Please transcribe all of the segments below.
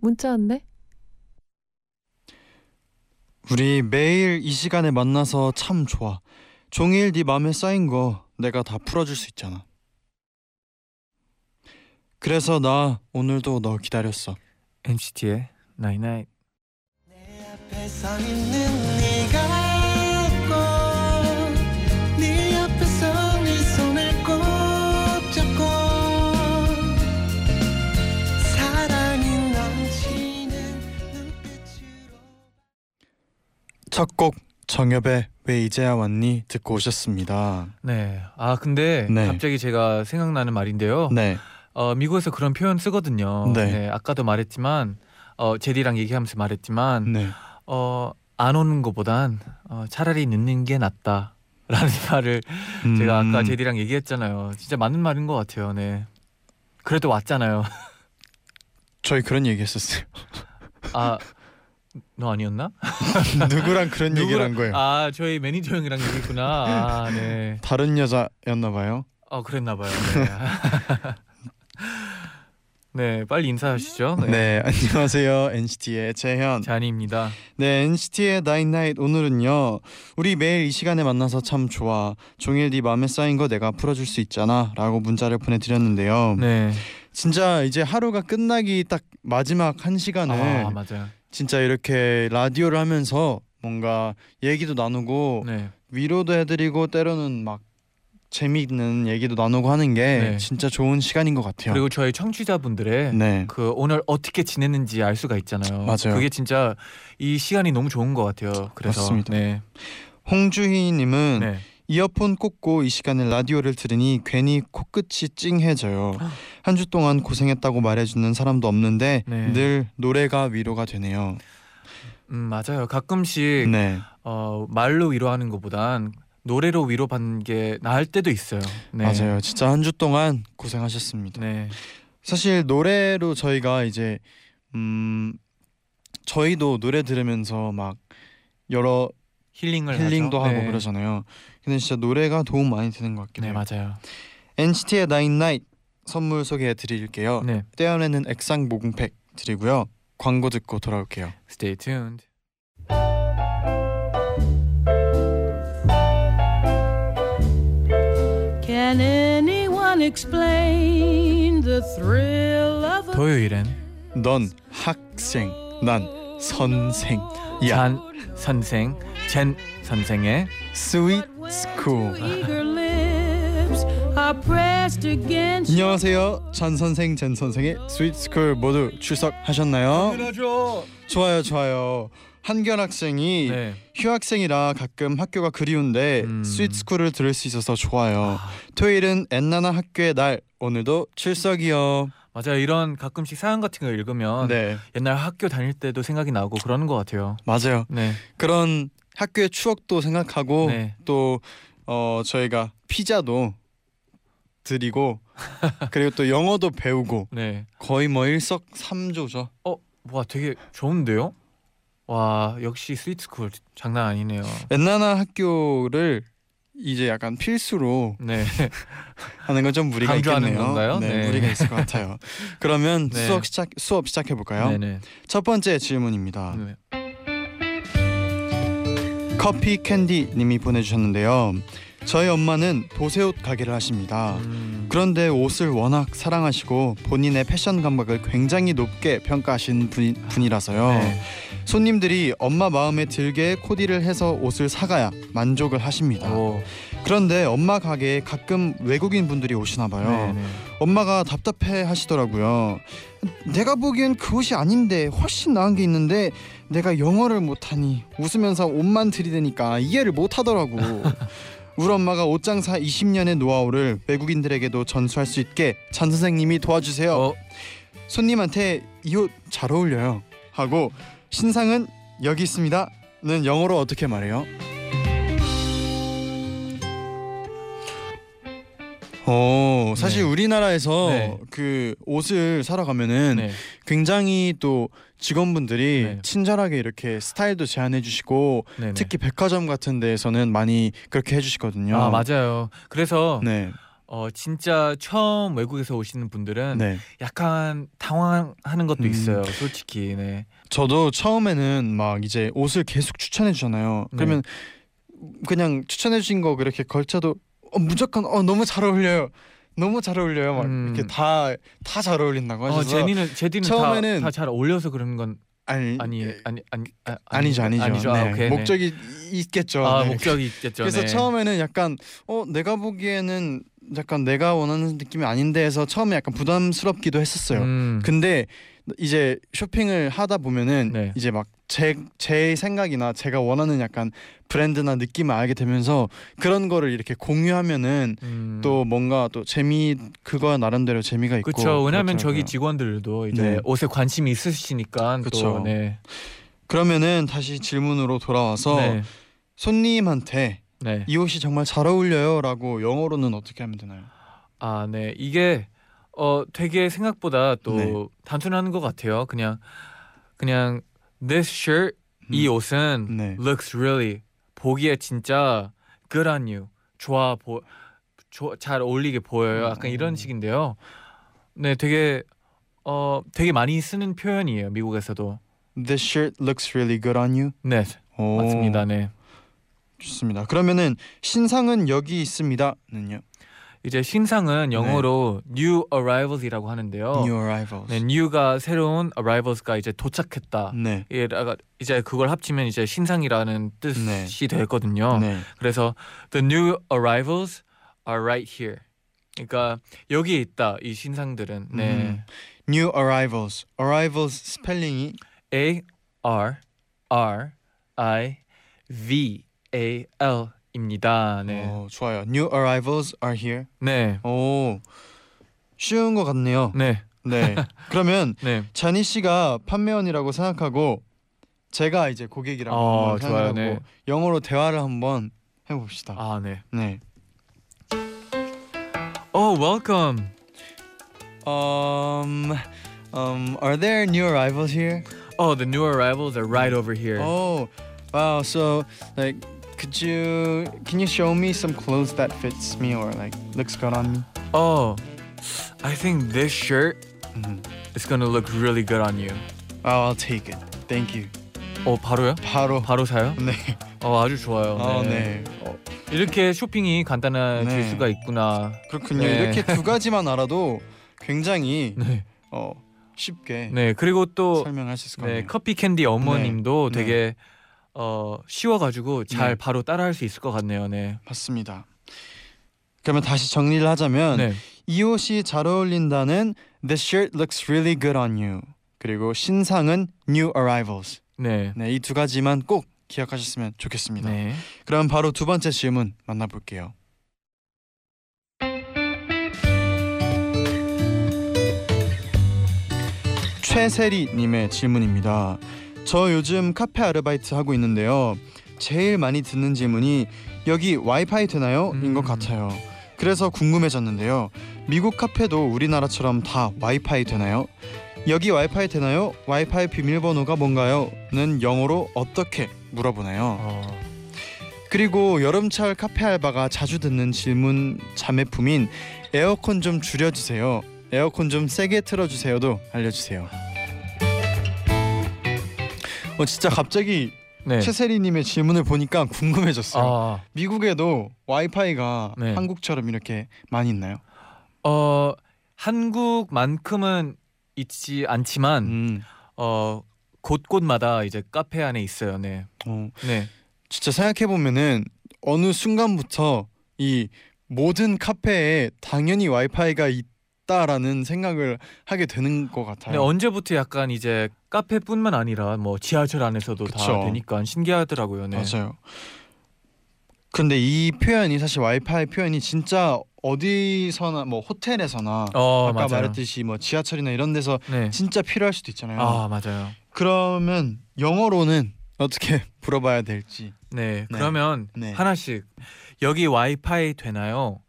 문자 왔네. 우리 매일 이 시간에 만나서 참 좋아. 종일 네 맘에 쌓인 거 내가 다 풀어줄 수 있잖아. 그래서 나 오늘도 너 기다렸어. NCT의 Night Night. 앞에 첫 곡 정엽의 왜 이제야 왔니 듣고 오셨습니다. 네. 아 근데 네. 갑자기 제가 생각나는 말인데요. 네, 어, 미국에서 그런 표현 쓰거든요. 네. 아까도 말했지만 어, 제디랑 얘기하면서 말했지만 네, 어, 안 오는 것보단 어, 차라리 늦는 게 낫다. 라는 말을 음, 제가 아까 제디랑 얘기했잖아요. 진짜 맞는 말인 것 같아요. 네. 그래도 왔잖아요. 저희 그런 얘기했었어요. 아, 너 아니었나? 누구랑 그런 얘기를 한 거예요? 아, 저희 매니저 형이랑 얘기했구나. 아, 네. 다른 여자였나 봐요. 어, 그랬나 봐요. 네. 네, 빨리 인사하시죠. 네, 안녕하세요 NCT의 재현. 잔이입니다. 네, NCT의 Night 오늘은요. 우리 매일 이 시간에 만나서 참 좋아. 종일 네 맘에 쌓인 거 내가 풀어줄 수 있잖아라고 문자를 보내드렸는데요. 네. 진짜 이제 하루가 끝나기 딱 마지막 한 시간을 아, 맞아요. 진짜 이렇게 라디오를 하면서 뭔가 얘기도 나누고 네. 위로도 해드리고 때로는 막 재미있는 얘기도 나누고 하는 게 네. 진짜 좋은 시간인 것 같아요. 그리고 저희 청취자분들의 네, 그 오늘 어떻게 지냈는지 알 수가 있잖아요. 맞아요. 그게 진짜 이 시간이 너무 좋은 것 같아요. 그래서 맞습니다. 네. 홍주희님은 네. 이어폰 꽂고 이 시간에 라디오를 들으니 괜히 코끝이 찡해져요. 한 주 동안 고생했다고 말해주는 사람도 없는데 네. 늘 노래가 위로가 되네요. 음, 맞아요. 가끔씩 네, 어, 말로 위로하는 것보단 노래로 위로받는 게 나을 때도 있어요. 네. 맞아요. 진짜 한 주 동안 고생하셨습니다. 네. 사실 노래로 저희가 이제 음 저희도 노래 들으면서 막 여러 힐링을 힐링도 하죠. 하고 네. 그러잖아요. 근데 진짜 노래가 도움 많이 되는 것 같긴 네, 해요. 맞아요. NCT의 나인 나잇 선물 소개해 드릴게요. 네. 떼어내는 액상 모공팩 드리고요. 광고 듣고 돌아올게요. Stay tuned. Can anyone explain the thrill of a 토요일엔 넌 학생, 난 선생. 야, 잔 선생, 젠 선생의 스윗 스쿨. 안녕하세요. 잔 선생, 젠 선생의 스윗 스쿨 모두 출석하셨나요? 당연하죠. 좋아요, 좋아요. 한결 학생이 네. 휴학생이라 가끔 학교가 그리운데 음. 스윗 스쿨을 들을 수 있어서 좋아요. 아, 토요일은 엔나나 학교의 날. 오늘도 출석이요. 맞아요. 이런 가끔씩 사연 같은 거 읽으면 네, 옛날 학교 다닐 때도 생각이 나고 그러는 것 같아요. 맞아요. 네. 그런 학교의 추억도 생각하고 네. 또 어, 저희가 피자도 드리고 그리고 또 영어도 배우고 네. 거의 뭐 일석삼조죠. 어, 와 되게 좋은데요? 와, 역시 스위트스쿨 장난 아니네요. 엔나나 학교를 이제 약간 필수로 네. 하는 건 좀 무리가 있겠네요. 네, 네. 무리가 있을 것 같아요. 그러면 네. 수업 시작 수업 시작해 볼까요? 네, 네. 첫 번째 질문입니다. 네. 커피 캔디 님이 보내주셨는데요. 저희 엄마는 도세옷 가게를 하십니다. 음, 그런데 옷을 워낙 사랑하시고 본인의 패션 감각을 굉장히 높게 평가하신 분, 분이라서요. 네. 손님들이 엄마 마음에 들게 코디를 해서 옷을 사가야 만족을 하십니다. 오. 그런데 엄마 가게에 가끔 외국인 분들이 오시나 봐요. 네, 네. 엄마가 답답해 하시더라고요. 내가 보기엔 그 옷이 아닌데 훨씬 나은 게 있는데 내가 영어를 못하니 웃으면서 옷만 들이대니까 이해를 못하더라고. 우리 엄마가 옷장사 20년의 노하우를 외국인들에게도 전수할 수 있게 전 선생님이 도와주세요. 어, 손님한테 이 옷 잘 어울려요 하고 신상은 여기 있습니다 는 영어로 어떻게 말해요? 어 사실 네. 우리나라에서 네. 그 옷을 사러 가면은 네. 굉장히 또 직원분들이 네. 친절하게 이렇게 스타일도 제안해 주시고 네네. 특히 백화점 같은 데에서는 많이 그렇게 해 주시거든요. 아 맞아요. 그래서 네, 어 진짜 처음 외국에서 오시는 분들은 네. 약간 당황하는 것도 음. 있어요. 솔직히. 네. 저도 처음에는 막 이제 옷을 계속 추천해 주잖아요. 네. 그러면 그냥 추천해 주신 거 그렇게 걸쳐도 어, 무조건 어 너무 잘 어울려요. 너무 잘 어울려요. 막 음. 이렇게 다 다 잘 어울린다고 어 하셔서 제니는 제디는 처음에는- 다 잘 어울려서 그러는 건 아니 아니 아니 아니 아, 아니 죠 아니죠. 아니죠. 네. 아, 오케이, 네. 목적이 있겠죠. 아 네. 목적이 있겠죠. 그래서 네. 처음에는 약간 어 내가 보기에는 약간 내가 원하는 느낌이 아닌데 해서 처음에 약간 부담스럽기도 했었어요. 음. 근데 이제 쇼핑을 하다 보면은 네. 이제 막 제 제 생각이나 제가 원하는 약간 브랜드나 느낌을 알게 되면서 그런 거를 이렇게 공유하면은 음. 또 뭔가 또 재미 그거 나름대로 재미가 있고 그렇죠. 왜냐하면 그렇더라고요. 저기 직원들도 이제 네. 옷에 관심이 있으시니까. 또 네. 그러면은 다시 질문으로 돌아와서 네. 손님한테 네. 이 옷이 정말 잘 어울려요라고 영어로는 어떻게 하면 되나요? 아, 네. 이게 어 되게 생각보다 또 네. 단순한 것 같아요. 그냥 그냥 this shirt 이 음. 옷은 네. looks really 보기에 진짜 good on you. 좋아 보 조, 잘 어울리게 보여요. 약간 이런 음. 식인데요. 네, 되게 어 되게 많이 쓰는 표현이에요. 미국에서도. This shirt looks really good on you. 네, 오, 맞습니다. 네. 좋습니다. 그러면은 신상은 여기 있습니다는요. 이제 신상은 영어로 new arrivals이라고 하는데요. New arrivals. 네, new가 새로운 arrivals가 이제 도착했다. 네. 이제 그걸 합치면 이제 신상이라는 뜻이 되거든요. 네. 그래서 the new arrivals are right here. 그러니까 여기에 있다 이 신상들은 네 음. New arrivals. arrivals 스펠링이 A R R I V A L 입니다. 네, 어, 좋아요. New arrivals are here. 네, 오. 쉬운 것 같네요. 네, 네. 그러면 네. 자니 씨가 판매원이라고 생각하고 제가 이제 고객이라고 어, 좋아요. 생각하고 네. 영어로 대화를 한번 해봅시다. 아, 네. 네. Oh, welcome. Um, um, are there new arrivals here? Oh, the new arrivals are right over here. Oh, wow. So, like, could you can you show me some clothes that fits me or like looks good on me? Oh, I think this shirt Mhm. is gonna look really good on you. Oh, I'll take it. Thank you. 어, 바로요? 바로. 바로 사요? 네. 어, 아주 좋아요. 어, 네. 이렇게 쇼핑이 간단해질 네. 수가 있구나. 그렇군요. 네. 이렇게 두 가지만 알아도 굉장히 네. 어 쉽게 네, 그리고 또 설명할 수 있을 것 네, 같네요. 커피 캔디 어머님도 네. 되게 어, 쉬워가지고 잘 네. 바로 따라할 수 있을 것 같네요. 네. 맞습니다. 그러면 다시 정리를 하자면 네. 이 옷이 잘 어울린다는 This shirt looks really good on you. 그리고 신상은 new arrivals. 네. 네, 이 두 가지만 꼭 기억하셨으면 좋겠습니다. 네. 그럼 바로 두 번째 질문 만나볼게요. 최세리 님의 질문입니다. 저 요즘 카페 아르바이트 하고 있는데요. 제일 많이 듣는 질문이 여기 와이파이 되나요? 인것 음. 같아요. 그래서 궁금해졌는데요. 미국 카페도 우리나라처럼 다 와이파이 되나요? 여기 와이파이 되나요? 와이파이 비밀번호가 뭔가요? 는 영어로 어떻게 물어보나요? 어, 그리고 여름철 카페 알바가 자주 듣는 질문 자매품인 에어컨 좀 줄여주세요. 에어컨 좀 세게 틀어주세요도 알려주세요. 어 진짜 갑자기 네. 최세리님의 질문을 보니까 궁금해졌어요. 아, 미국에도 와이파이가 네. 한국처럼 이렇게 많이 있나요? 어, 한국만큼은 있지 않지만 음, 어, 곳곳마다 이제 카페 안에 있어요. 네. 어, 네. 진짜 생각해 보면은 어느 순간부터 이 모든 카페에 당연히 와이파이가 있 다라는 생각을 하게 되는 것 같아요. 네, 언제부터 약간 이제 카페뿐만 아니라 뭐 지하철 안에서도 다 그쵸. 되니까 신기하더라고요. 네. 맞아요. 근데 이 표현이 사실 와이파이 표현이 진짜 어디서나 뭐 호텔에서나 어, 아까 맞아요. 말했듯이 뭐 지하철이나 이런 데서 네. 진짜 필요할 수도 있잖아요. 아, 맞아요. 그러면 영어로는 어떻게 물어봐야 될지. 네. 네. 그러면 네. 하나씩 여기 와이파이 되나요?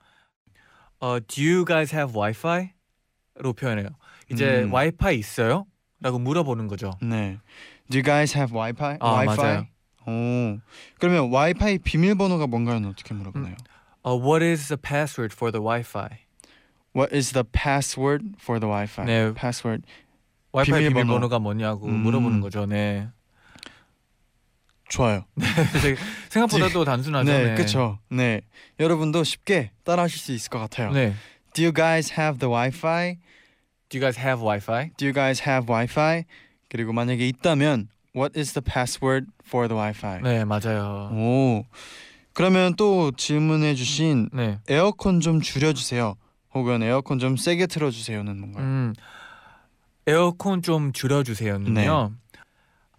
어, do you guys have Wi-Fi?로 표현해요. 이제 음. 와이파이 있어요? 라고 물어보는 거죠. 네. Do you guys have Wi-Fi? 아, Wi-Fi? 맞아요. 오. 그러면 와이파이 비밀번호가 뭔가요는 어떻게 물어보나요? 어, what is the password for the Wi-Fi? What is the password for the Wi-Fi? 네. Password. 와이파이 비밀번호. 비밀번호가 뭐냐고 음. 물어보는 거죠. 네. 좋아요. 되게 생각보다도 단순하죠. 네, 그렇죠. 네. 여러분도 쉽게 따라하실 수 있을 것 같아요. 네. Do you guys have the Wi-Fi? Do you guys have Wi-Fi? Do you guys have Wi-Fi? 그리고 만약에 있다면 What is the password for the Wi-Fi? 네, 맞아요. 오. 그러면 또 질문해 주신 네. 에어컨 좀 줄여 주세요. 혹은 에어컨 좀 세게 틀어 주세요는 뭔가요? 음. 에어컨 좀 줄여 주세요는요. 네.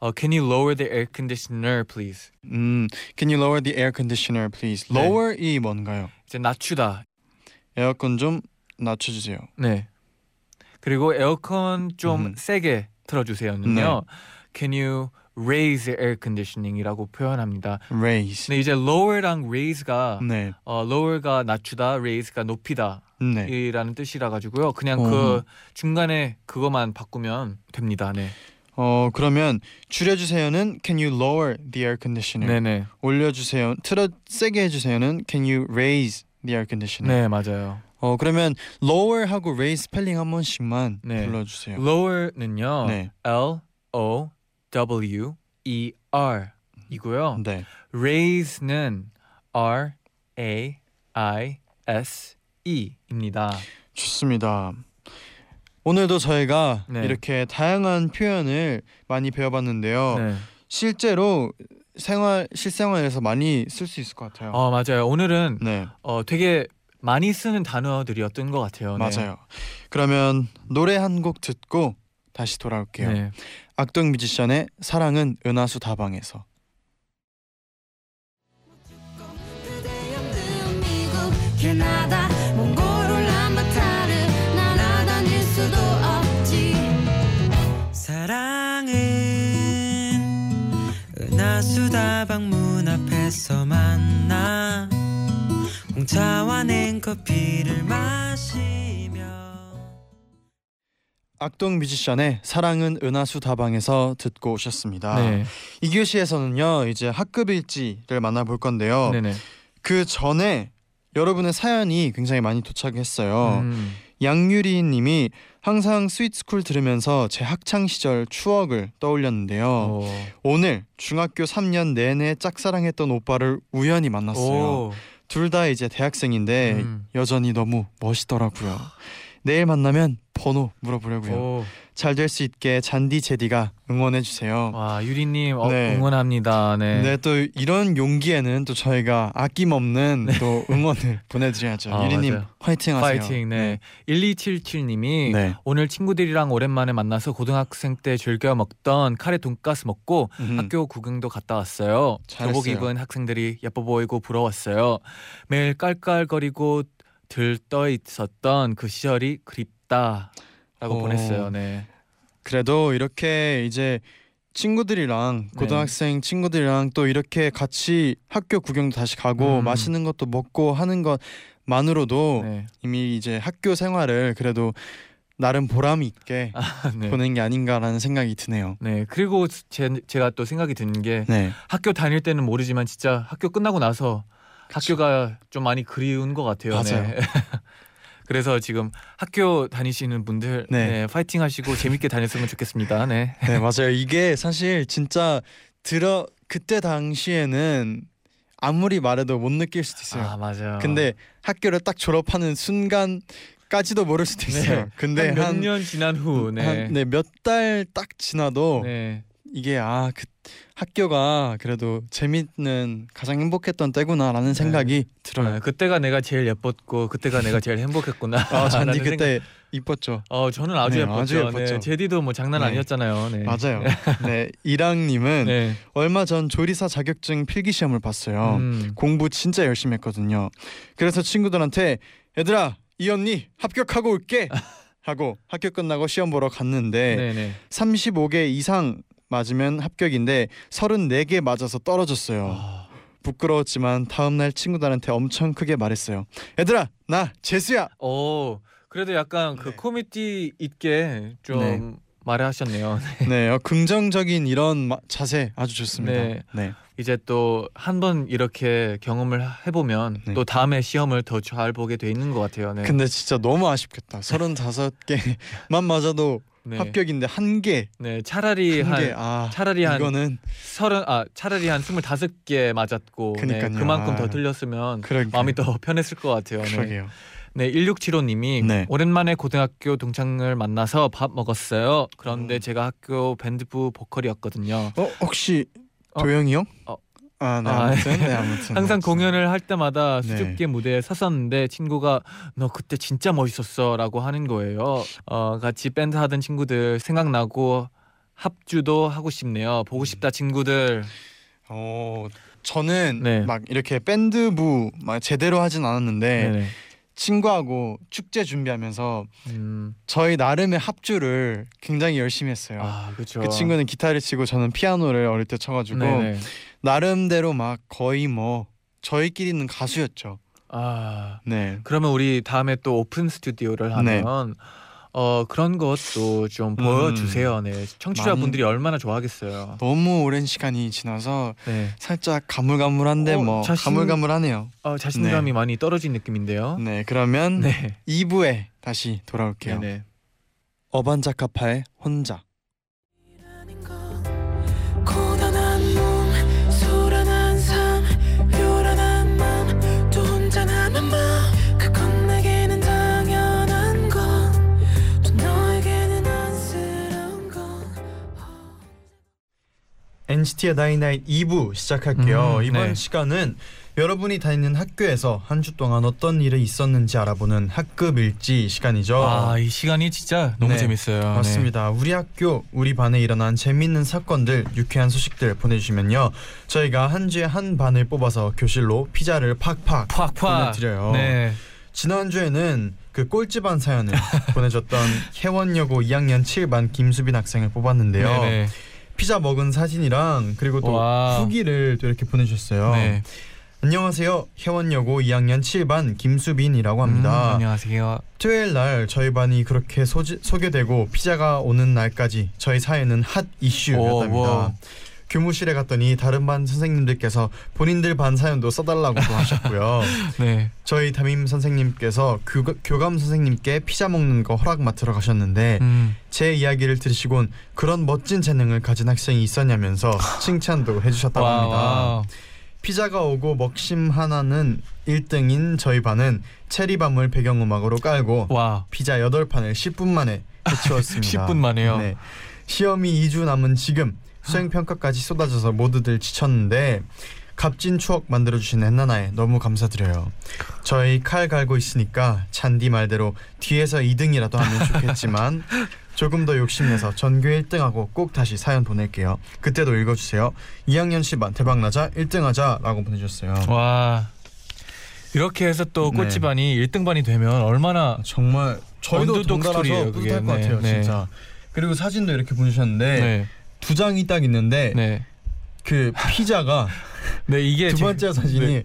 어, can you lower the air conditioner please? 음. Can you lower the air conditioner please? 네. Lower 이 뭔가요? 이제 낮추다. 에어컨 좀 낮춰 주세요. 네. 그리고 에어컨 좀 음. 세게 틀어 주세요는요. Can you raise the air conditioning이라고 표현합니다. Raise. 근데 이제 lower랑 raise가 네. 어, lower가 낮추다, raise가 높이다. 네. 이라는 뜻이라 가지고요. 그냥 어. 그 중간에 그것만 바꾸면 됩니다. 네. 어 그러면 줄여 주세요는 Can you lower the air conditioner? 네, 네. 올려 주세요. 틀어 세게 해 주세요는 Can you raise the air conditioner? 네, 맞아요. 어 그러면 lower하고 raise 스펠링 한 번씩만 네. 불러 주세요. lower는요. 네. L O W E R 이고요. 네. raise는 R A I S E입니다. 좋습니다. 오늘도 저희가 네. 이렇게 다양한 표현을 많이 배워봤는데요. 네. 실제로 생활 실생활에서 많이 쓸 수 있을 것 같아요. 어, 맞아요. 오늘은 네, 어, 되게 많이 쓰는 단어들이었던 것 같아요. 네. 맞아요. 그러면 노래 한 곡 듣고 다시 돌아올게요. 네. 악동 뮤지션의 사랑은 은하수 다방에서. 없는 미국 캐나다 커피를 마시며 악동 뮤지션의 사랑은 은하수 다방에서 듣고 오셨습니다. 네. 이 교시에서는요 이제 학급 일지를 만나 볼 건데요. 네, 네. 그 전에 여러분의 사연이 굉장히 많이 도착했어요. 음. 양유리 님이 항상 스윗스쿨 들으면서 제 학창 시절 추억을 떠올렸는데요. 어. 오늘 중학교 3년 내내 짝사랑했던 오빠를 우연히 만났어요. 오. 둘 다 이제 대학생인데 음. 여전히 너무 멋있더라고요. 내일 만나면 번호 물어보려고요. 오. 잘 될 수 있게 잔디 제디가 응원해 주세요. 와 유리님 어, 네. 응원합니다. 네. 네, 또 이런 용기에는 또 저희가 아낌없는 또 응원을 보내드려야죠. 아, 유리님 맞아요. 화이팅하세요. 파이팅. 네. 1277님이 네. 오늘 친구들이랑 오랜만에 만나서 고등학생 때 즐겨 먹던 카레 돈가스 먹고 음. 학교 구경도 갔다 왔어요. 잘했어요. 교복 입은 학생들이 예뻐 보이고 부러웠어요. 매일 깔깔거리고 들떠 있었던 그 시절이 그립다 라고 어. 보냈어요. 네. 그래도 이렇게 이제 친구들이랑 네. 고등학생 친구들이랑 또 이렇게 같이 학교 구경도 다시 가고 음. 맛있는 것도 먹고 하는 것만으로도 네. 이미 이제 학교 생활을 그래도 나름 보람 있게 아, 네. 보낸 게 아닌가라는 생각이 드네요. 네. 그리고 제, 제가 또 생각이 드는 게 네. 학교 다닐 때는 모르지만 진짜 학교 끝나고 나서 학교가 좀 많이 그리운 것 같아요. 맞아요. 네. 그래서 지금 학교 다니시는 분들 네. 네. 파이팅 하시고 재밌게 다녔으면 좋겠습니다. 네. 네, 맞아요. 이게 사실 진짜 들어 그때 당시에는 아무리 말해도 못 느낄 수도 있어요. 아 맞아요. 근데 학교를 딱 졸업하는 순간 까지도 모를 수도 있어요. 네. 근데 몇년 지난 후, 네, 한, 네, 몇 달 딱 지나도 네. 이게 아 그 학교가 그래도 재밌는 가장 행복했던 때구나라는 생각이 들어요. 네, 그때가 내가 제일 예뻤고 그때가 내가 제일 행복했구나. 아 잔디 라는 생각- 그때 이뻤죠. 어 저는 아주 네, 예뻤죠. 아주 예뻤죠. 네, 제디도 뭐 장난 네. 아니었잖아요. 네. 맞아요. 네 이랑님은 네. 얼마 전 조리사 자격증 필기 시험을 봤어요. 음. 공부 진짜 열심히 했거든요. 그래서 친구들한테 얘들아 이 언니 합격하고 올게 하고 학교 끝나고 시험 보러 갔는데 네네. 35개 이상 맞으면 합격인데 34개 맞아서 떨어졌어요. 아, 부끄러웠지만 다음 날 친구들한테 엄청 크게 말했어요. 얘들아 나 재수야. 오 그래도 약간 그 네. 코미디 있게 좀 네. 말하셨네요. 네, 어, 긍정적인 이런 마- 자세 아주 좋습니다. 네. 네. 이제 또 한 번 이렇게 경험을 해보면 네. 또 다음에 시험을 더 잘 보게 돼 있는 것 같아요. 네. 근데 진짜 너무 아쉽겠다. 35개만 맞아도 네. 합격인데 한 개. 네 차라리 한 한 개. 아, 차라리 한 이거는 서른 아 차라리 한 스물다섯 개 맞았고 네. 그만큼 아. 더 틀렸으면 그러게. 마음이 더 편했을 것 같아요. 네. 그러게요. 네, 1675님이 네. 오랜만에 고등학교 동창을 만나서 밥 먹었어요. 그런데 음. 제가 학교 밴드부 보컬이었거든요. 어 혹시 어. 도영이 형? 어. 아, 네, 아, 아무튼 네, 아무튼 항상 아무튼. 공연을 할 때마다 네. 수줍게 무대에 섰었는데 친구가 너 그때 진짜 멋있었어라고 하는 거예요. 어, 같이 밴드 하던 친구들 생각나고 합주도 하고 싶네요. 보고 싶다 친구들. 어 저는 네. 막 이렇게 밴드부 막 제대로 하진 않았는데 네네. 친구하고 축제 준비하면서 음, 저희 나름의 합주를 굉장히 열심히 했어요. 아 그렇죠. 그 친구는 기타를 치고 저는 피아노를 어릴 때 쳐가지고 네네. 나름대로 막 거의 뭐 저희끼리는 가수였죠. 아 네. 그러면 우리 다음에 또 오픈 스튜디오를 하면 어 그런 것도 좀 보여주세요. 네 청취자분들이 얼마나 좋아하겠어요. 너무 오랜 시간이 지나서 네 살짝 가물가물한데 어, 뭐 자신- 가물가물하네요. 어, 자신감이 많이 떨어진 느낌인데요. 네, 그러면 네 2부에 다시 돌아올게요. 네네. 어반자카파의 혼자. NCT의 night night 2부 시작할게요. 음, 이번 네. 시간은 여러분이 다니는 학교에서 한 주 동안 어떤 일이 있었는지 알아보는 학급 일지 시간이죠. 아 이 시간이 진짜 너무 네, 재밌어요. 맞습니다. 우리 학교, 우리 반에 일어난 재밌는 사건들, 유쾌한 소식들 보내주시면요. 저희가 한 주에 한 반을 뽑아서 교실로 피자를 팍팍 네. 팍팍. 보내드려요. 네. 지난주에는 그 꼴찌반 사연을 보내줬던 혜원여고 2학년 7반 김수빈 학생을 뽑았는데요. 네네. 피자 먹은 사진이랑 그리고 또 와. 후기를 또 이렇게 보내주셨어요. 네. 안녕하세요. 혜원여고 2학년 7반 김수빈이라고 합니다. 음, 안녕하세요. 토요일 날 저희 반이 그렇게 소지, 소개되고 피자가 오는 날까지 저희 사회는 핫 오, 이슈였답니다. 와. 교무실에 갔더니 다른 반 선생님들께서 본인들 반 사연도 써달라고 또 하셨고요. 네. 저희 담임 선생님께서 교, 교감 선생님께 피자 먹는 거 허락 맡으러 가셨는데 음. 제 이야기를 들으시곤 그런 멋진 재능을 가진 학생이 있었냐면서 칭찬도 해주셨다고 합니다. 와. 피자가 오고 먹심 하나는 1등인 저희 반은 체리밤을 배경음악으로 깔고 와. 피자 8판을 10분 만에 해치웠습니다. 10분 만에요. 네. 시험이 2주 남은 지금 수행 평가까지 쏟아져서 모두들 지쳤는데 값진 추억 만들어 주신 엔나나에 너무 감사드려요. 저희 칼 갈고 있으니까 잔디 말대로 뒤에서 2등이라도 하면 좋겠지만 조금 더 욕심내서 전교 1등하고 꼭 다시 사연 보낼게요. 그때도 읽어주세요. 2학년 10반 대박나자 1등하자라고 보내주셨어요. 와. 이렇게 해서 또 네. 꼴찌반이 1등반이 되면 얼마나 정말 저희도 그게. 뿌듯할 것 네, 같아요, 네. 진짜. 그리고 사진도 이렇게 보내주셨는데 네. 두 장이 딱 있는데 네. 그 피자가 네, 이게 두 제- 번째 사진이 네.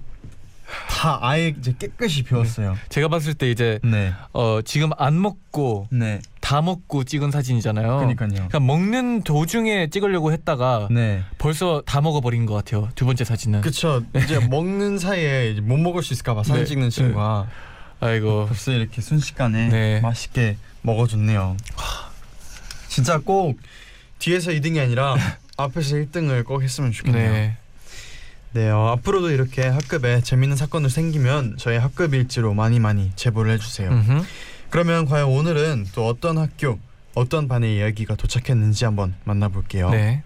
다 아예 이제 깨끗이 비웠어요. 제가 봤을 때 이제 네, 어 지금 안 먹고 네, 다 먹고 찍은 사진이잖아요. 그러니까요. 그러니까 먹는 도중에 찍으려고 했다가 네, 벌써 다 먹어버린 것 같아요. 두 번째 사진은. 그쵸. 이제 먹는 사이에 이제 못 먹을 수 있을까봐 사진 네, 찍는 네. 친구가 아이고. 벌써 이렇게 순식간에 네. 맛있게 먹어줬네요. 진짜 꼭 뒤에서 2등이 아니라 앞에서 1등을 꼭 했으면 좋겠네요. 네, 네. 어, 앞으로도 이렇게 학급에 재밌는 사건들 생기면 저희 학급 일지로 많이 많이 제보를 해주세요. 음흠. 그러면 과연 오늘은 또 어떤 학교, 어떤 반의 이야기가 도착했는지 한번 만나볼게요. 네.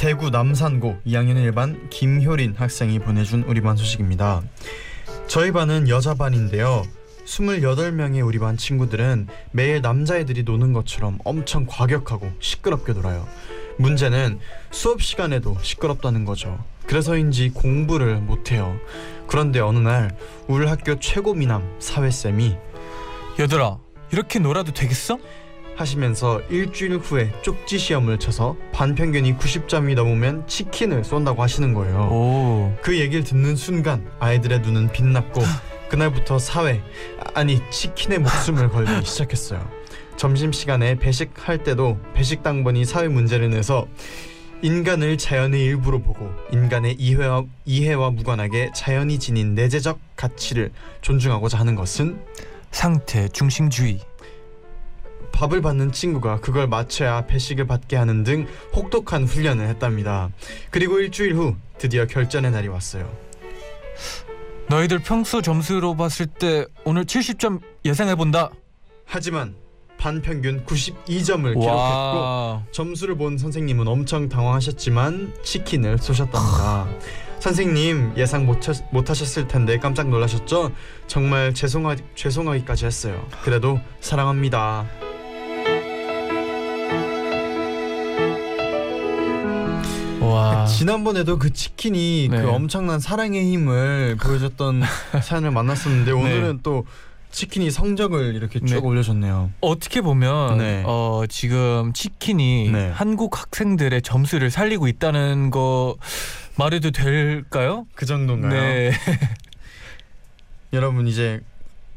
대구 남산고 2학년 1반 김효린 학생이 보내준 우리 반 소식입니다. 저희 반은 여자 반인데요. 28명의 우리 반 친구들은 매일 남자애들이 노는 것처럼 엄청 과격하고 시끄럽게 놀아요. 문제는 수업 시간에도 시끄럽다는 거죠. 그래서인지 공부를 못해요. 그런데 어느 날 우리 학교 최고 미남 사회쌤이 얘들아 이렇게 놀아도 되겠어? 하시면서 일주일 후에 쪽지 시험을 쳐서 반평균이 90점이 넘으면 치킨을 쏜다고 하시는 거예요. 오. 그 얘기를 듣는 순간 아이들의 눈은 빛났고 그날부터 사회 아니 치킨의 목숨을 걸기 시작했어요. 점심 시간에 배식할 때도 배식 당번이 사회 문제를 내서 인간을 자연의 일부로 보고 인간의 이해와 이해와 무관하게 자연이 지닌 내재적 가치를 존중하고자 하는 것은 상태 중심주의. 밥을 받는 친구가 그걸 맞춰야 배식을 받게 하는 등 혹독한 훈련을 했답니다. 그리고 일주일 후 드디어 결전의 날이 왔어요. 너희들 평소 점수로 봤을 때 오늘 70점 예상해 본다. 하지만 반평균 92점을 기록했고 와. 점수를 본 선생님은 엄청 당황하셨지만 치킨을 쏘셨답니다. 선생님 예상 못, 하, 못 하셨을 텐데 깜짝 놀라셨죠? 정말 죄송하, 죄송하기까지 했어요. 그래도 사랑합니다. 와. 지난번에도 그 치킨이 네. 그 엄청난 사랑의 힘을 보여줬던 사연을 만났었는데 오늘은 또 치킨이 성적을 이렇게 쭉 네. 올려줬네요. 어떻게 보면 네. 어, 지금 치킨이 네. 한국 학생들의 점수를 살리고 있다는 거 말해도 될까요? 그 정도인가요? 네. 여러분 이제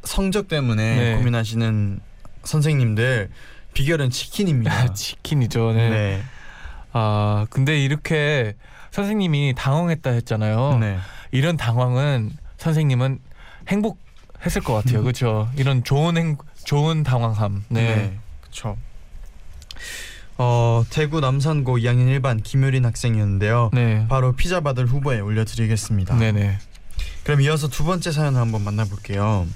성적 때문에 네. 고민하시는 선생님들 비결은 치킨입니다. 치킨이죠. 네. 네. 아 근데 이렇게 선생님이 당황했다 했잖아요. 네. 이런 당황은 선생님은 행복했을 것 같아요. 그렇죠. 이런 좋은 행 좋은 당황함. 네. 네. 그렇죠. 어 대구 남산고 2학년 1반 김효린 학생이었는데요. 네. 바로 피자 받을 후보에 올려드리겠습니다. 네네. 그럼 이어서 두 번째 사연을 한번 만나볼게요.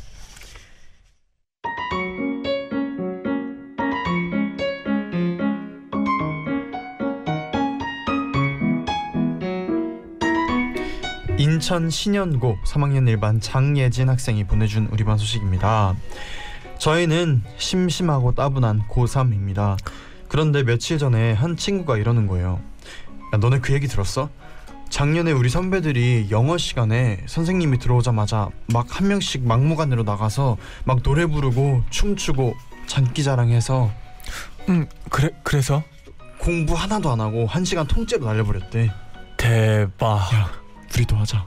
인천 신현고 3학년 1반 장예진 학생이 보내준 우리 반 소식입니다. 저희는 심심하고 따분한 고3입니다. 그런데 며칠 전에 한 친구가 이러는 거예요. 야, 너네 그 얘기 들었어? 작년에 우리 선배들이 영어 시간에 선생님이 들어오자마자 막 한 명씩 막무가내로 나가서 막 노래 부르고 춤추고 장기자랑해서 음 그래 그래서 공부 하나도 안 하고 한 시간 통째로 날려버렸대. 대박. 우리도 하자.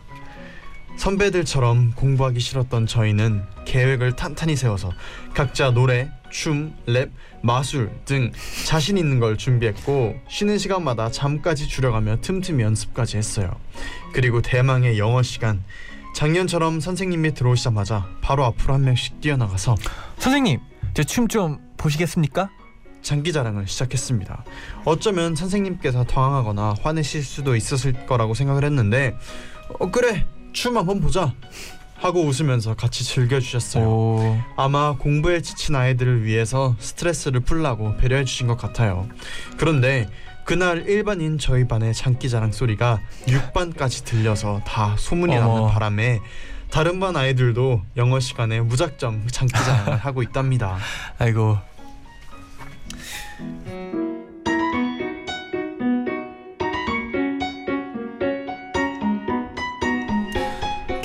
선배들처럼 공부하기 싫었던 저희는 계획을 탄탄히 세워서 각자 노래, 춤, 랩, 마술 등 자신 있는 걸 준비했고 쉬는 시간마다 잠까지 줄여가며 틈틈이 연습까지 했어요. 그리고 대망의 영어 시간. 작년처럼 선생님이 들어오시자마자 바로 앞으로 한 명씩 뛰어나가서 선생님 제 춤 좀 보시겠습니까? 장기 자랑을 시작했습니다. 어쩌면 선생님께서 당황하거나 화내실 수도 있었을 거라고 생각을 했는데 어 그래 춤 한번 보자 하고 웃으면서 같이 즐겨주셨어요. 오. 아마 공부에 지친 아이들을 위해서 스트레스를 풀라고 배려해 주신 것 같아요. 그런데 그날 일반인 저희 반의 장기자랑 소리가 6반까지 들려서 다 소문이 어머. 나는 바람에 다른 반 아이들도 영어 시간에 무작정 장기자랑을 하고 있답니다. 아이고.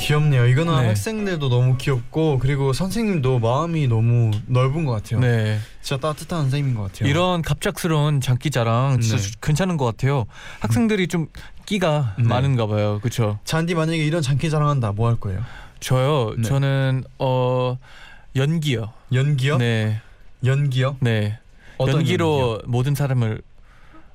귀엽네요. 이거는 네. 학생들도 너무 귀엽고 그리고 선생님도 마음이 너무 넓은 것 같아요. 네. 진짜 따뜻한 선생님인 것 같아요. 이런 갑작스러운 장기 자랑 진짜 네. 괜찮은 것 같아요. 학생들이 좀 끼가 네. 많은가 봐요. 그렇죠. 잔디 만약에 이런 장기 자랑한다 뭐 할 거예요? 저요. 네. 저는 어 연기요. 연기요? 네. 연기요? 네. 연기로 연기요? 모든 사람을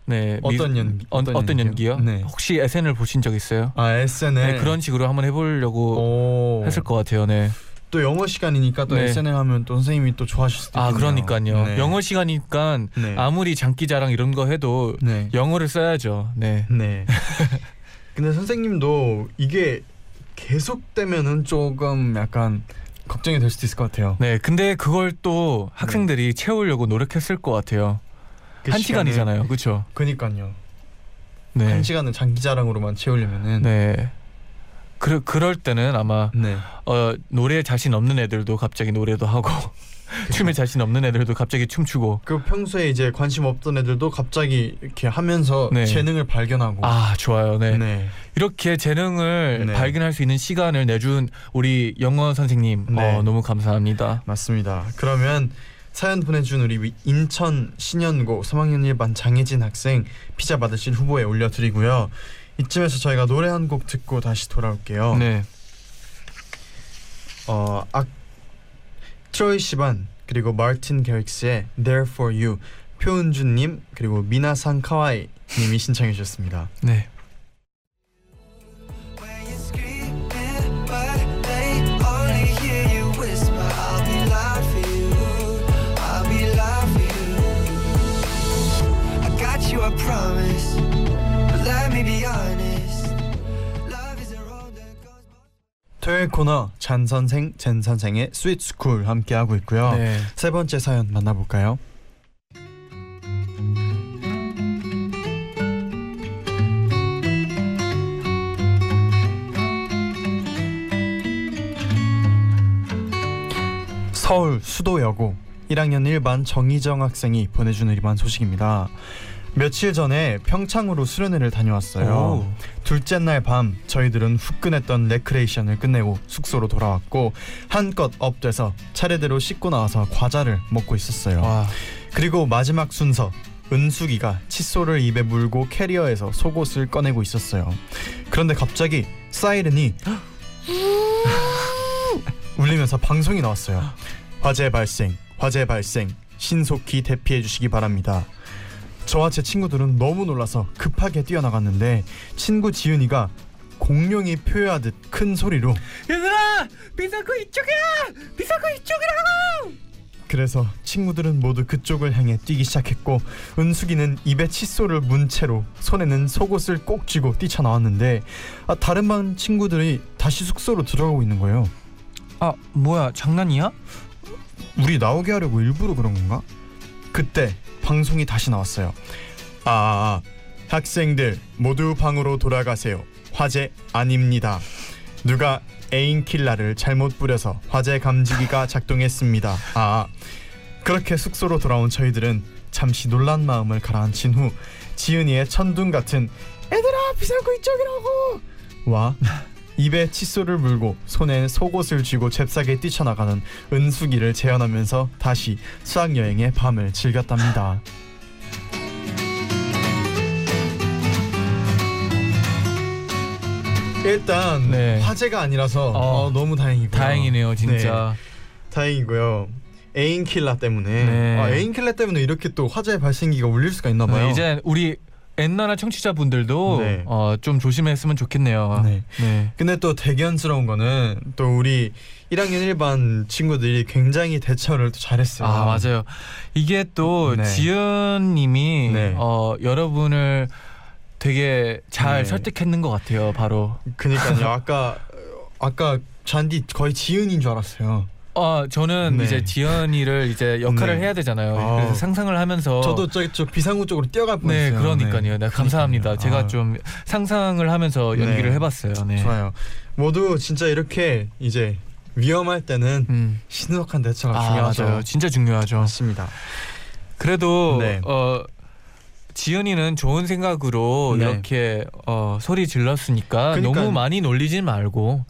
네. 미- 어떤 연기? 어, 어떤, 연기요? 네. 혹시 SNL 보신 적 있어요? 아 SNL 네. 그런 식으로 한번 해보려고 오. 했을 것 같아요. 네. 또 영어 시간이니까 또 네. SNL 하면 또 선생님이 또 좋아하실 수도 아 있겠네요. 그러니까요. 네. 영어 시간이니까 네. 아무리 장기자랑 이런 거 해도 네. 영어를 써야죠. 네. 네. 근데 선생님도 이게 계속되면은 조금 약간 걱정이 될 수도 있을 것 같아요. 네. 근데 그걸 또 학생들이 채우려고 노력했을 것 같아요. 그한 시간을- 시간이잖아요. 그렇죠? 그니까요. 네. 한 시간은 장기 자랑으로만 채우려면은 네. 그 그럴 때는 아마 네. 어 노래에 자신 없는 애들도 갑자기 노래도 하고 춤에 자신 없는 애들도 갑자기 춤추고 그 평소에 이제 관심 없던 애들도 갑자기 이렇게 하면서 네. 재능을 발견하고. 아 좋아요 네, 네. 이렇게 재능을 네. 발견할 수 있는 시간을 내준 우리 영어 선생님 네. 어, 너무 감사합니다 맞습니다. 그러면 사연 보내준 우리 위- 인천 신현고 3학년 1반 장혜진 학생 피자 받으실 후보에 올려드리고요. 이쯤에서 저희가 노래 한 곡 듣고 다시 돌아올게요. 네 어, 악 트로이 시반 그리고 마틴 게릭스의 There for You 표은준님 그리고 미나상 카와이님이 신청해 주셨습니다. 네. 토요일 코너 잔 선생 젠 선생의 스윗 스쿨 함께 하고 있고요. 네. 세 번째 사연 만나볼까요? 서울 수도여고 1학년 1반 정희정 학생이 보내준 일반 소식입니다. 며칠 전에 평창으로 수련회를 다녀왔어요. 오. 둘째 날 밤 저희들은 후끈했던 레크레이션을 끝내고 숙소로 돌아왔고 한껏 up돼서 차례대로 씻고 나와서 과자를 먹고 있었어요. 와. 그리고 마지막 순서 은숙이가 칫솔을 입에 물고 캐리어에서 속옷을 꺼내고 있었어요. 그런데 갑자기 사이렌이 울리면서 방송이 나왔어요. 화재 발생, 화재 발생. 신속히 대피해 주시기 바랍니다. 저와 제 친구들은 너무 놀라서 급하게 뛰어나갔는데 친구 지은이가 공룡이 표효하듯 큰 소리로 얘들아 비상구 이쪽이야 비상구 이쪽이라고 그래서 친구들은 모두 그쪽을 향해 뛰기 시작했고 은숙이는 입에 칫솔을 문 채로 손에는 속옷을 꼭 쥐고 뛰쳐나왔는데 아, 다른 반 친구들이 다시 숙소로 들어가고 있는 거예요. 아 뭐야 장난이야? 우리 나오게 하려고 일부러 그런 건가? 그때 방송이 다시 나왔어요. 아, 학생들 모두 방으로 돌아가세요. 화재 아닙니다. 누가 에인킬라를 잘못 뿌려서 화재 감지기가 작동했습니다. 아, 그렇게 숙소로 돌아온 저희들은 잠시 놀란 마음을 가라앉힌 후 지은이의 천둥 같은 애들아 비상구 이쪽이라고 와 입에 칫솔을 물고 손에 속옷을 쥐고 잽싸게 뛰쳐나가는 은숙이를 재현하면서 다시 수학 여행의 밤을 즐겼답니다. 일단 네. 화재가 아니라서 어, 어, 너무 다행이고요. 다행이네요 진짜 다행이고요. 에인킬라 때문에 네. 아, 에인킬라 때문에 이렇게 또 화재 발생기가 울릴 수가 있나 봐요. 네, 이제 우리 엔나나 청취자분들도 네. 어, 좀 조심했으면 좋겠네요 네. 네. 근데 또 대견스러운 거는 또 우리 1학년 1반 친구들이 굉장히 대처를 또 잘했어요. 아 맞아요. 이게 또 네. 지은님이 네. 어, 여러분을 되게 잘 네. 설득했는 것 같아요. 바로. 그니까요. 아까 아까 잔디 거의 지은인 줄 알았어요. 어 저는 네. 이제 지연이를 이제 역할을 네. 해야 되잖아요. 아. 그래서 상상을 하면서 저도 저기 저 비상구 쪽으로 뛰어갈 네 뻔했어요. 그러니까요. 네, 감사합니다. 그러니까요. 제가 아, 좀 상상을 하면서 연기를 네. 해봤어요. 네. 좋아요. 모두 진짜 이렇게 이제 위험할 때는 음. 신속한 대처가 아 중요하죠. 맞아요. 진짜 중요하죠. 맞습니다. 그래도 네. 어 지연이는 좋은 생각으로 네. 이렇게 어, 소리 질렀으니까 그러니까- 너무 많이 놀리진 말고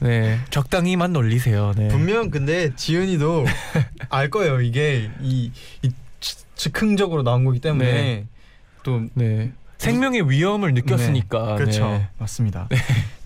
네 적당히만 놀리세요. 네. 분명 근데 지은이도 알 거예요. 이게 이, 이 즉- 즉흥적으로 나온 거기 때문에 네. 또 네. 생명의 위험을 느꼈으니까. 그렇죠. 네. 맞습니다.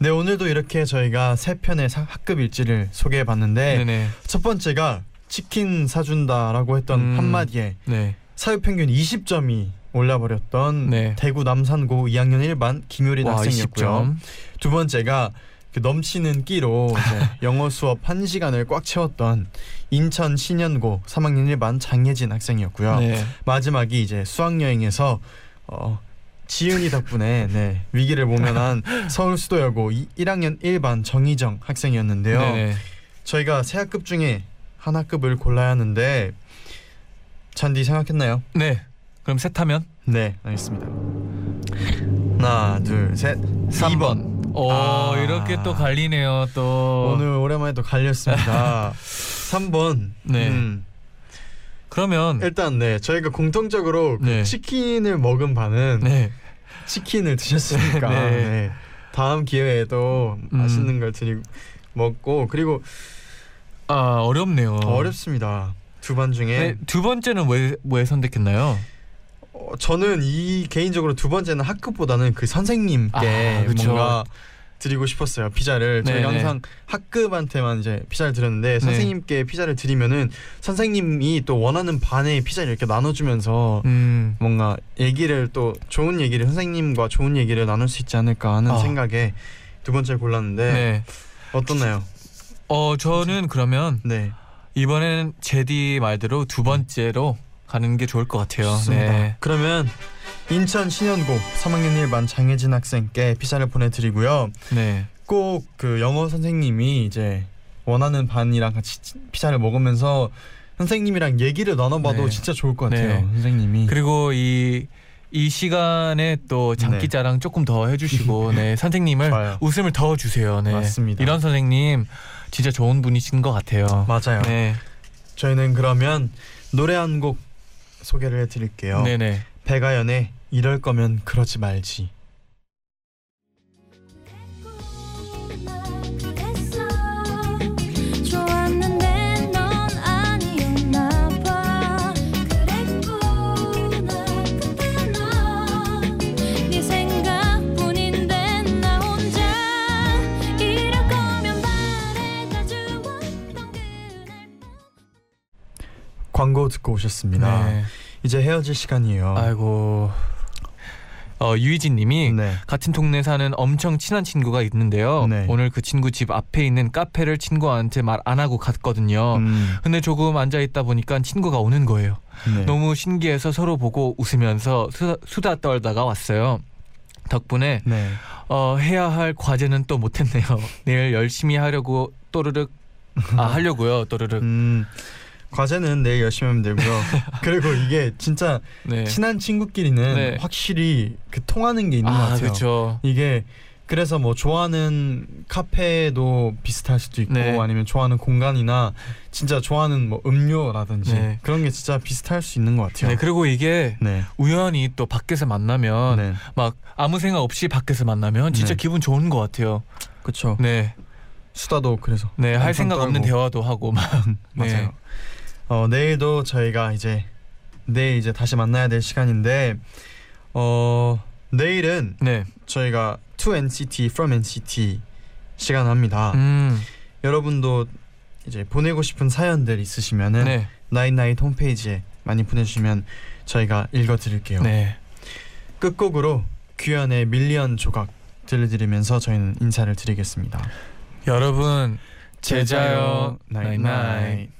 네. 오늘도 이렇게 저희가 세 편의 사- 학급 일지를 소개해 봤는데 네네. 첫 번째가 치킨 사준다라고 했던 음. 한마디에 네. 사유 평균 20점이 올라버렸던 네. 대구 남산고 2학년 1반 김효린 와 학생이었고요. 20점. 두 번째가 그 넘치는 끼로 이제 영어 수업 1시간을 꽉 채웠던 인천 신현고 3학년 1반 장예진 학생이었고요. 네. 마지막이 이제 수학 여행에서 어, 지은이 덕분에 네, 위기를 모면한 서울 수도여고 1학년 1반 정희정 학생이었는데요. 네네. 저희가 세 학급 중에 한 학급을 골라야 하는데 잔디 생각했나요? 네. 그럼 셋하면 네, 알겠습니다. 하나, 둘, 셋. 3번. 어 아. 이렇게 또 갈리네요 또. 오늘 오랜만에 또 갈렸습니다. 3번. 네. 음, 그러면 일단 네 저희가 공통적으로 그 네. 치킨을 먹은 반은 네. 치킨을 드셨으니까 네. 네. 다음 기회에도 음. 맛있는 걸 드리고 먹고 그리고 아 어렵네요. 어렵습니다. 두반 중에 네, 두 번째는 왜 왜 선택했나요? 어, 저는 이 개인적으로 두 번째는 학급보다는 그 선생님께 아, 그쵸. 뭔가 드리고 싶었어요 피자를 저희 네네. 항상 학급한테만 이제 피자를 드렸는데 선생님께 피자를 드리면은 선생님이 또 원하는 반의 피자를 이렇게 나눠주면서 음. 뭔가 얘기를 또 좋은 얘기를 선생님과 좋은 얘기를 나눌 수 있지 않을까 하는 아. 생각에 두 번째를 골랐는데 네. 어떻나요? 어 저는 그러면 네 이번에는 제디 말대로 두 번째로 가는 게 좋을 것 같아요. 좋습니다. 네. 그러면 인천 신현고 3학년 1반 장혜진 학생께 피자를 보내드리고요. 네. 꼭 그 영어 선생님이 이제 원하는 반이랑 같이 피자를 먹으면서 선생님이랑 얘기를 나눠봐도 네. 진짜 좋을 것 같아요. 네. 선생님이 그리고 이 이 시간에 또 장기 자랑 조금 더 해주시고 네 선생님을 좋아요. 웃음을 더 주세요. 네 맞습니다. 이런 선생님 진짜 좋은 분이신 것 같아요. 맞아요. 네, 저희는 그러면 노래 한 곡 소개를 해드릴게요. 네네. 배가연의 이럴 거면 그러지 말지. 광고 듣고 오셨습니다. 네. 이제 헤어질 시간이에요. 아이고. 어 유희진님이 네. 같은 동네 사는 엄청 친한 친구가 있는데요. 네. 오늘 그 친구 집 앞에 있는 카페를 친구한테 말 안 하고 갔거든요. 음, 근데 조금 앉아 있다 보니까 친구가 오는 거예요. 네. 너무 신기해서 서로 보고 웃으면서 수다, 수다 떨다가 왔어요. 덕분에 네. 어, 해야 할 과제는 또 못했네요. 내일 열심히 하려고 또르륵 아 하려고요. 또르륵. 음, 과제는 내일 열심히 하면 되고요. 그리고 이게 진짜 네. 친한 친구끼리는 네. 확실히 그 통하는 게 있는 것아 같아요. 그렇죠. 이게 그래서 뭐 좋아하는 카페도 비슷할 수도 있고 네. 아니면 좋아하는 공간이나 진짜 좋아하는 뭐 음료라든지 네. 그런 게 진짜 비슷할 수 있는 것 같아요. 네 그리고 이게 네. 우연히 또 밖에서 만나면 네. 막 아무 생각 없이 밖에서 만나면 진짜 네. 기분 좋은 것 같아요. 그렇죠. 네, 수다도 그래서 네 할 생각 없는 떨고. 대화도 하고 막. 네. 맞아요. 어, 내일도 저희가 이제 내일 이제 다시 만나야 될 시간인데 어 내일은 네. 저희가 to NCT from NCT 시간 합니다. 음. 여러분도 이제 보내고 싶은 사연들 있으시면은 네. 나인나인 홈페이지에 많이 보내주시면 저희가 읽어드릴게요. 네. 끝곡으로 규현의 Million 조각 들려드리면서 저희는 인사를 드리겠습니다. 여러분 제자요 나잇나잇. 나잇나잇.